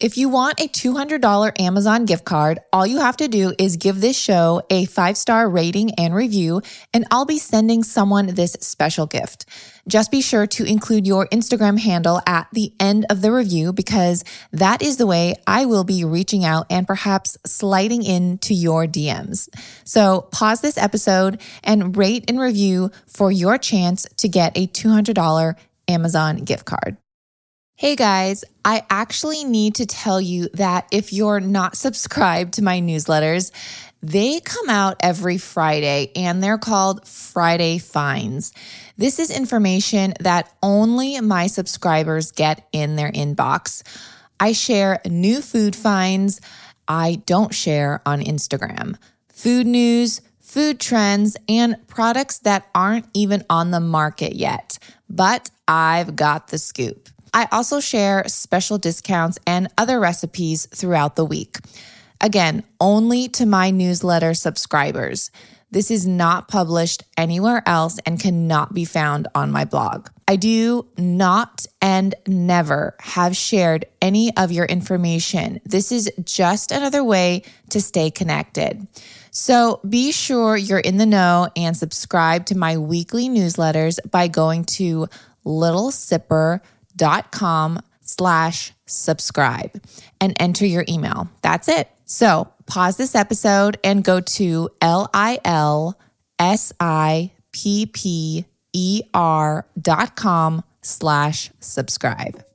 If you want a $200 Amazon gift card, all you have to do is give this show a five star rating and review, and I'll be sending someone this special gift. Just be sure to include your Instagram handle at the end of the review because that is the way I will be reaching out and perhaps sliding into your DMs. So pause this episode and rate and review for your chance to get a $200 Amazon gift card. Hey guys, I actually need to tell you that if you're not subscribed to my newsletters, they come out every Friday and they're called Friday Finds. This is information that only my subscribers get in their inbox. I share new food finds I don't share on Instagram, food news, food trends, and products that aren't even on the market yet. But I've got the scoop. I also share special discounts and other recipes throughout the week. Again, only to my newsletter subscribers. This is not published anywhere else and cannot be found on my blog. I do not and never have shared any of your information. This is just another way to stay connected. So be sure you're in the know and subscribe to my weekly newsletters by going to lilsipper.com dot com slash subscribe and enter your email. That's it. So pause this episode and go to L I L S I P P E R dot com slash subscribe.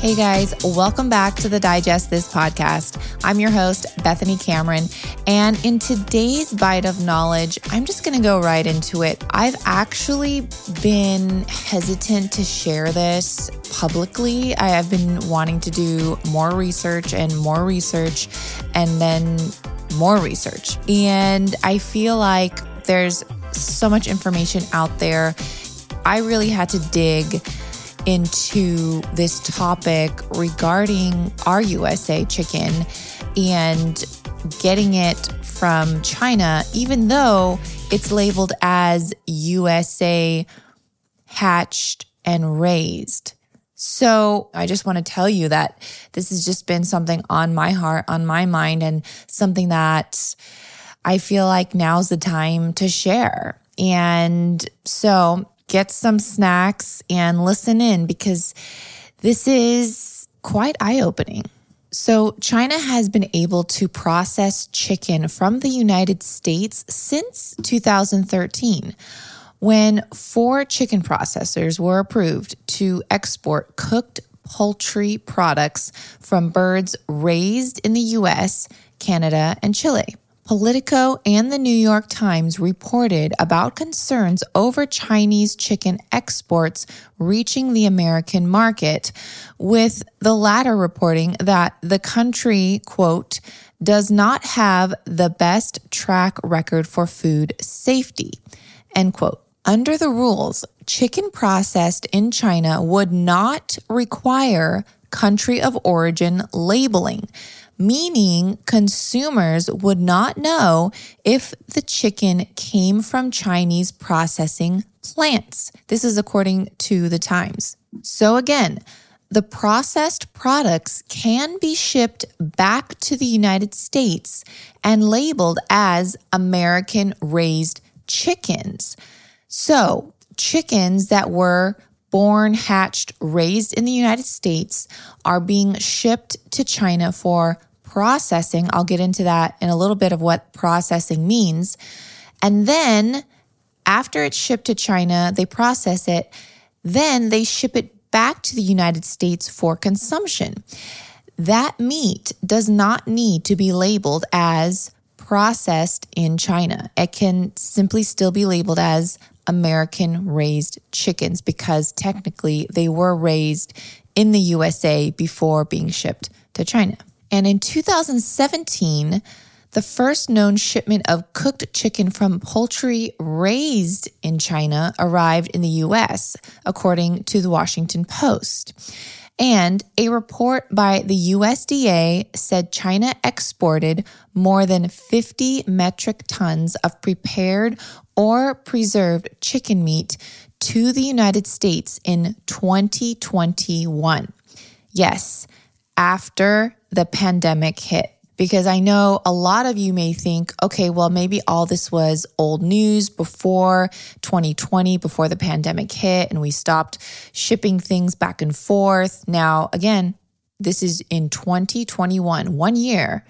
Hey guys, welcome back to the Digest This podcast. I'm your host, Bethany Cameron. And in today's bite of knowledge, I'm just going to go right into it. I've actually been hesitant to share this publicly. I have been wanting to do more research and more research and then more research. And I feel like there's so much information out there. I really had to dig into this topic regarding our USA chicken and getting it from China, even though it's labeled as USA hatched and raised. So I just want to tell you that this has just been something on my heart, on my mind, and something that I feel like now's the time to share. And so get some snacks and listen in because this is quite eye opening. So, China has been able to process chicken from the United States since 2013 when four chicken processors were approved to export cooked poultry products from birds raised in the US, Canada, and Chile. Politico and the New York Times reported about concerns over Chinese chicken exports reaching the American market, with the latter reporting that the country, quote, does not have the best track record for food safety, end quote. Under the rules, chicken processed in China would not require country of origin labeling meaning consumers would not know if the chicken came from Chinese processing plants. This is according to the Times. So again, the processed products can be shipped back to the United States and labeled as American raised chickens. So, chickens that were born, hatched, raised in the United States are being shipped to China for processing. I'll get into that in a little bit of what processing means. And then after it's shipped to China, they process it, then they ship it back to the United States for consumption. That meat does not need to be labeled as processed in China. It can simply still be labeled as American raised chickens because technically they were raised in the USA before being shipped to China. And in 2017, the first known shipment of cooked chicken from poultry raised in China arrived in the US, according to the Washington Post. And a report by the USDA said China exported more than 50 metric tons of prepared or preserved chicken meat to the United States in 2021. Yes, after the pandemic hit. Because I know a lot of you may think, okay, well, maybe all this was old news before 2020, before the pandemic hit, and we stopped shipping things back and forth. Now, again, this is in 2021, one year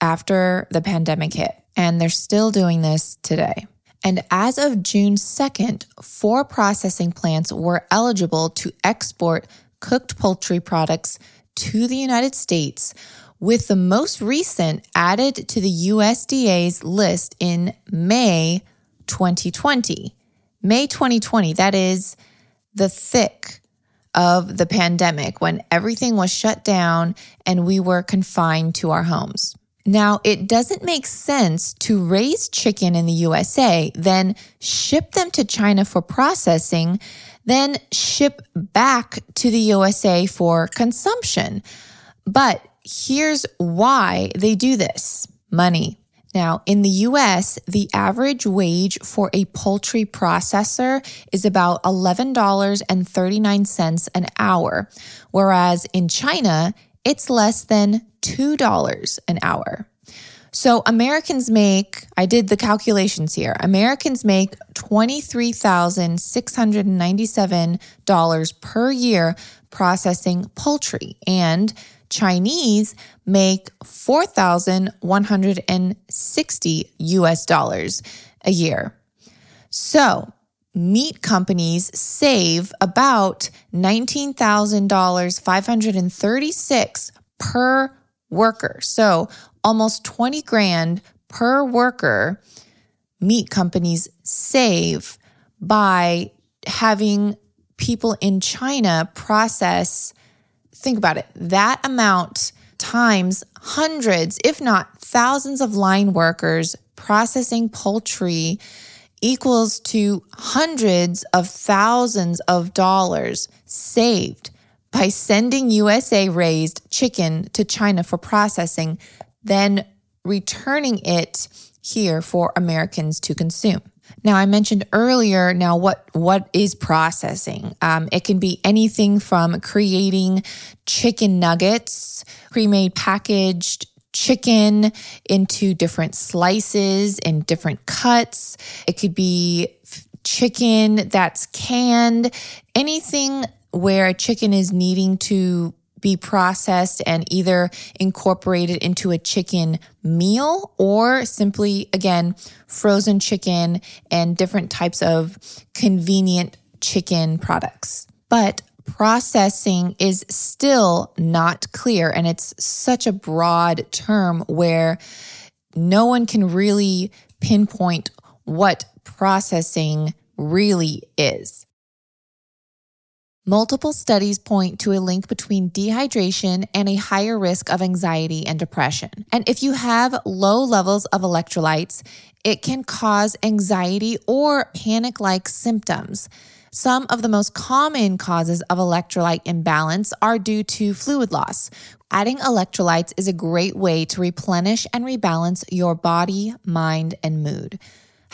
after the pandemic hit, and they're still doing this today. And as of June 2nd, four processing plants were eligible to export cooked poultry products to the United States, with the most recent added to the USDA's list in May 2020. May 2020, that is the thick of the pandemic when everything was shut down and we were confined to our homes. Now, it doesn't make sense to raise chicken in the USA, then ship them to China for processing, then ship back to the USA for consumption. But here's why they do this money. Now, in the US, the average wage for a poultry processor is about $11.39 an hour, whereas in China, it's less than $2 an hour. So Americans make, I did the calculations here. Americans make $23,697 per year processing poultry and Chinese make 4,160 US dollars a year. So, meat companies save about $19,000 536 per worker. So, almost 20 grand per worker meat companies save by having people in China process think about it, that amount times hundreds, if not thousands of line workers processing poultry equals to hundreds of thousands of dollars saved by sending USA raised chicken to China for processing, then returning it here for Americans to consume. Now, I mentioned earlier. Now, what what is processing? Um, it can be anything from creating chicken nuggets, pre-made packaged chicken into different slices and different cuts. It could be chicken that's canned. Anything where a chicken is needing to be processed and either incorporated into a chicken meal or simply, again, frozen chicken and different types of convenient chicken products. But processing is still not clear. And it's such a broad term where no one can really pinpoint what processing really is. Multiple studies point to a link between dehydration and a higher risk of anxiety and depression. And if you have low levels of electrolytes, it can cause anxiety or panic like symptoms. Some of the most common causes of electrolyte imbalance are due to fluid loss. Adding electrolytes is a great way to replenish and rebalance your body, mind, and mood.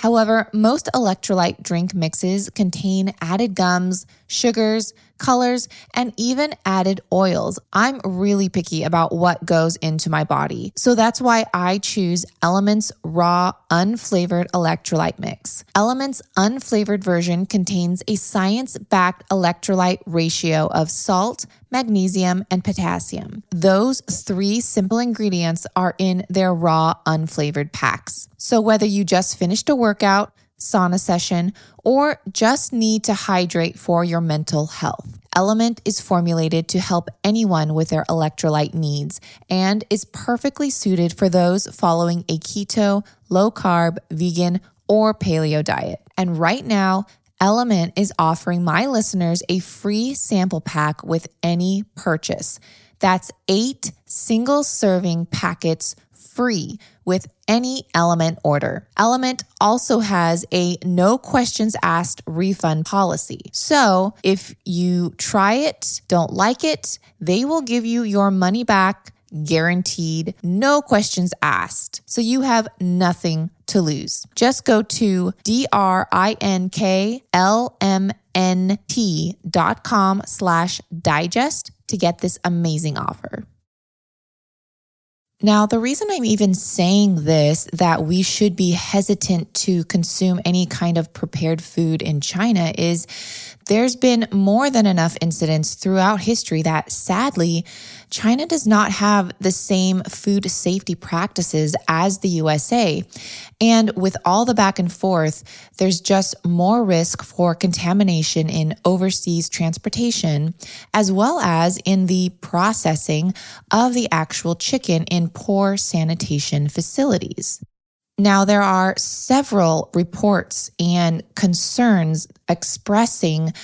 However, most electrolyte drink mixes contain added gums, sugars, colors, and even added oils. I'm really picky about what goes into my body. So that's why I choose LMNT's Raw Unflavored Electrolyte Mix. LMNT's Unflavored version contains a science backed electrolyte ratio of salt, magnesium, and potassium. Those three simple ingredients are in their raw, unflavored packs. So whether you just finished a workout, sauna session, or just need to hydrate for your mental health. LMNT is formulated to help anyone with their electrolyte needs and is perfectly suited for those following a keto, low carb, vegan, or paleo diet. And right now, LMNT is offering my listeners a free sample pack with any purchase. That's eight single serving packets free with any LMNT order. LMNT also has a no questions asked refund policy. So if you try it, don't like it, they will give you your money back guaranteed, no questions asked. So you have nothing to lose. Just go to D R I N K L M nt.com slash digest to get this amazing offer. Now, the reason I'm even saying this, that we should be hesitant to consume any kind of prepared food in China, is there's been more than enough incidents throughout history that sadly, China does not have the same food safety practices as the USA. And with all the back and forth, there's just more risk for contamination in overseas transportation, as well as in the processing of the actual chicken in poor sanitation facilities. Now, there are several reports and concerns expressing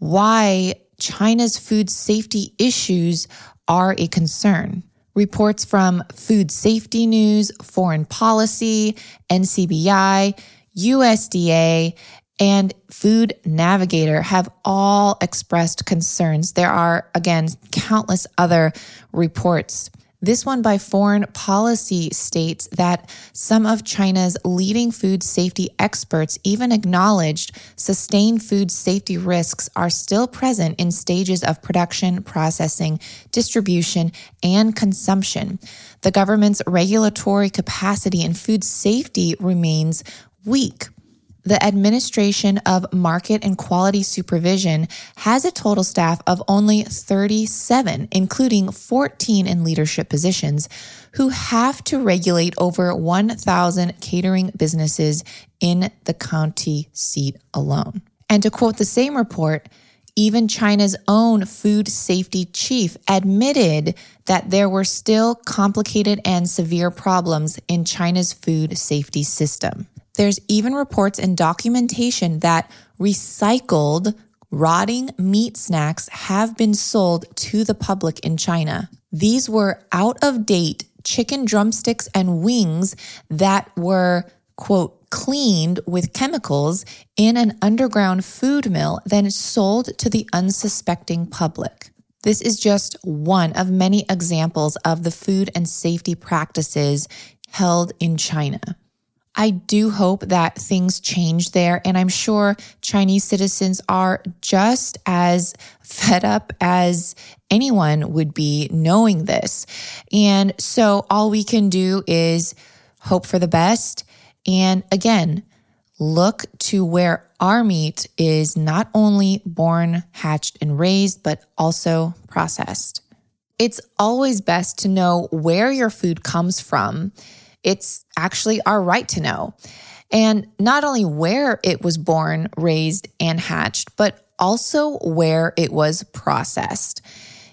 why China's food safety issues are a concern. Reports from Food Safety News, Foreign Policy, NCBI, USDA, and Food Navigator have all expressed concerns. There are, again, countless other reports. This one by Foreign Policy states that some of China's leading food safety experts even acknowledged sustained food safety risks are still present in stages of production, processing, distribution, and consumption. The government's regulatory capacity in food safety remains weak. The Administration of Market and Quality Supervision has a total staff of only 37, including 14 in leadership positions, who have to regulate over 1,000 catering businesses in the county seat alone. And to quote the same report, even China's own food safety chief admitted that there were still complicated and severe problems in China's food safety system. There's even reports and documentation that recycled rotting meat snacks have been sold to the public in China. These were out of date chicken drumsticks and wings that were, quote, cleaned with chemicals in an underground food mill, then sold to the unsuspecting public. This is just one of many examples of the food and safety practices held in China. I do hope that things change there. And I'm sure Chinese citizens are just as fed up as anyone would be knowing this. And so all we can do is hope for the best. And again, look to where our meat is not only born, hatched, and raised, but also processed. It's always best to know where your food comes from it's actually our right to know. And not only where it was born, raised, and hatched, but also where it was processed.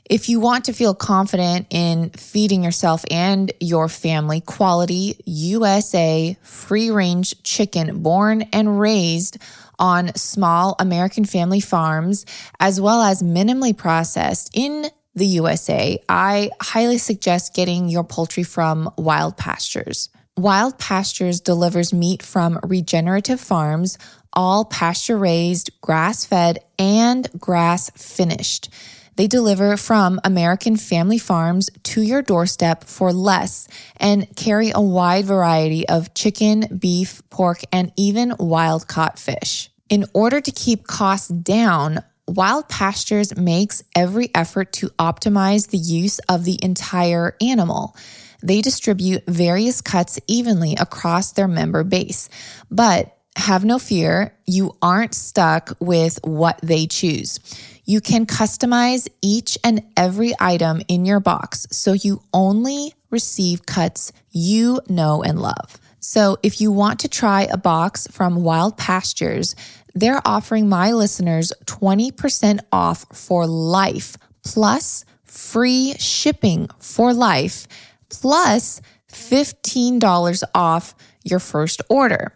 If you want to feel confident in feeding yourself and your family quality USA free range chicken born and raised on small American family farms, as well as minimally processed in the USA, I highly suggest getting your poultry from Wild Pastures. Wild Pastures delivers meat from regenerative farms, all pasture raised, grass fed, and grass finished. They deliver from American family farms to your doorstep for less and carry a wide variety of chicken, beef, pork, and even wild caught fish. In order to keep costs down, Wild Pastures makes every effort to optimize the use of the entire animal. They distribute various cuts evenly across their member base. But have no fear, you aren't stuck with what they choose. You can customize each and every item in your box so you only receive cuts you know and love. So if you want to try a box from Wild Pastures, they're offering my listeners 20% off for life, plus free shipping for life, plus $15 off your first order.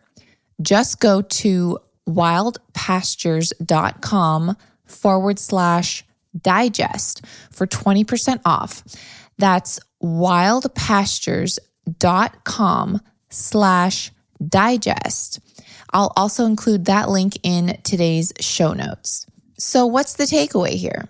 Just go to wildpastures.com forward slash digest for 20% off. That's wildpastures.com slash digest. I'll also include that link in today's show notes. So, what's the takeaway here?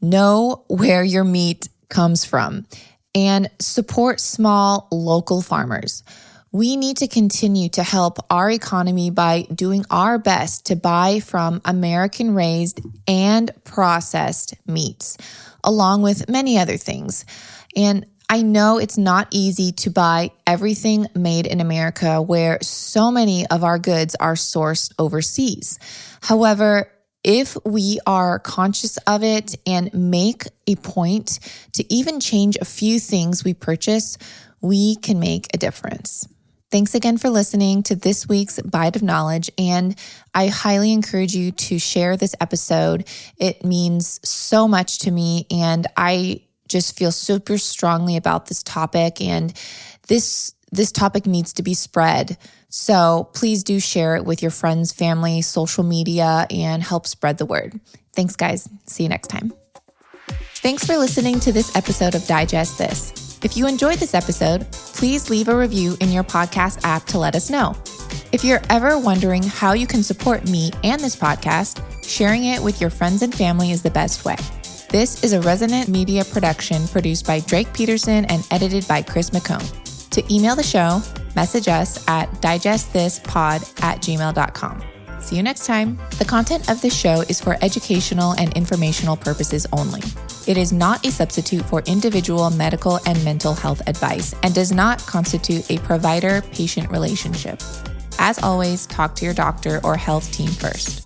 Know where your meat comes from and support small local farmers. We need to continue to help our economy by doing our best to buy from American raised and processed meats, along with many other things. And I know it's not easy to buy everything made in America where so many of our goods are sourced overseas. However, if we are conscious of it and make a point to even change a few things we purchase, we can make a difference. Thanks again for listening to this week's Bite of Knowledge. And I highly encourage you to share this episode. It means so much to me. And I just feel super strongly about this topic and this this topic needs to be spread. So please do share it with your friends, family, social media and help spread the word. Thanks guys. See you next time. Thanks for listening to this episode of Digest This. If you enjoyed this episode, please leave a review in your podcast app to let us know. If you're ever wondering how you can support me and this podcast, sharing it with your friends and family is the best way. This is a Resonant Media production produced by Drake Peterson and edited by Chris McCone. To email the show, message us at digestthispod at gmail.com. See you next time. The content of this show is for educational and informational purposes only. It is not a substitute for individual medical and mental health advice and does not constitute a provider patient relationship. As always, talk to your doctor or health team first.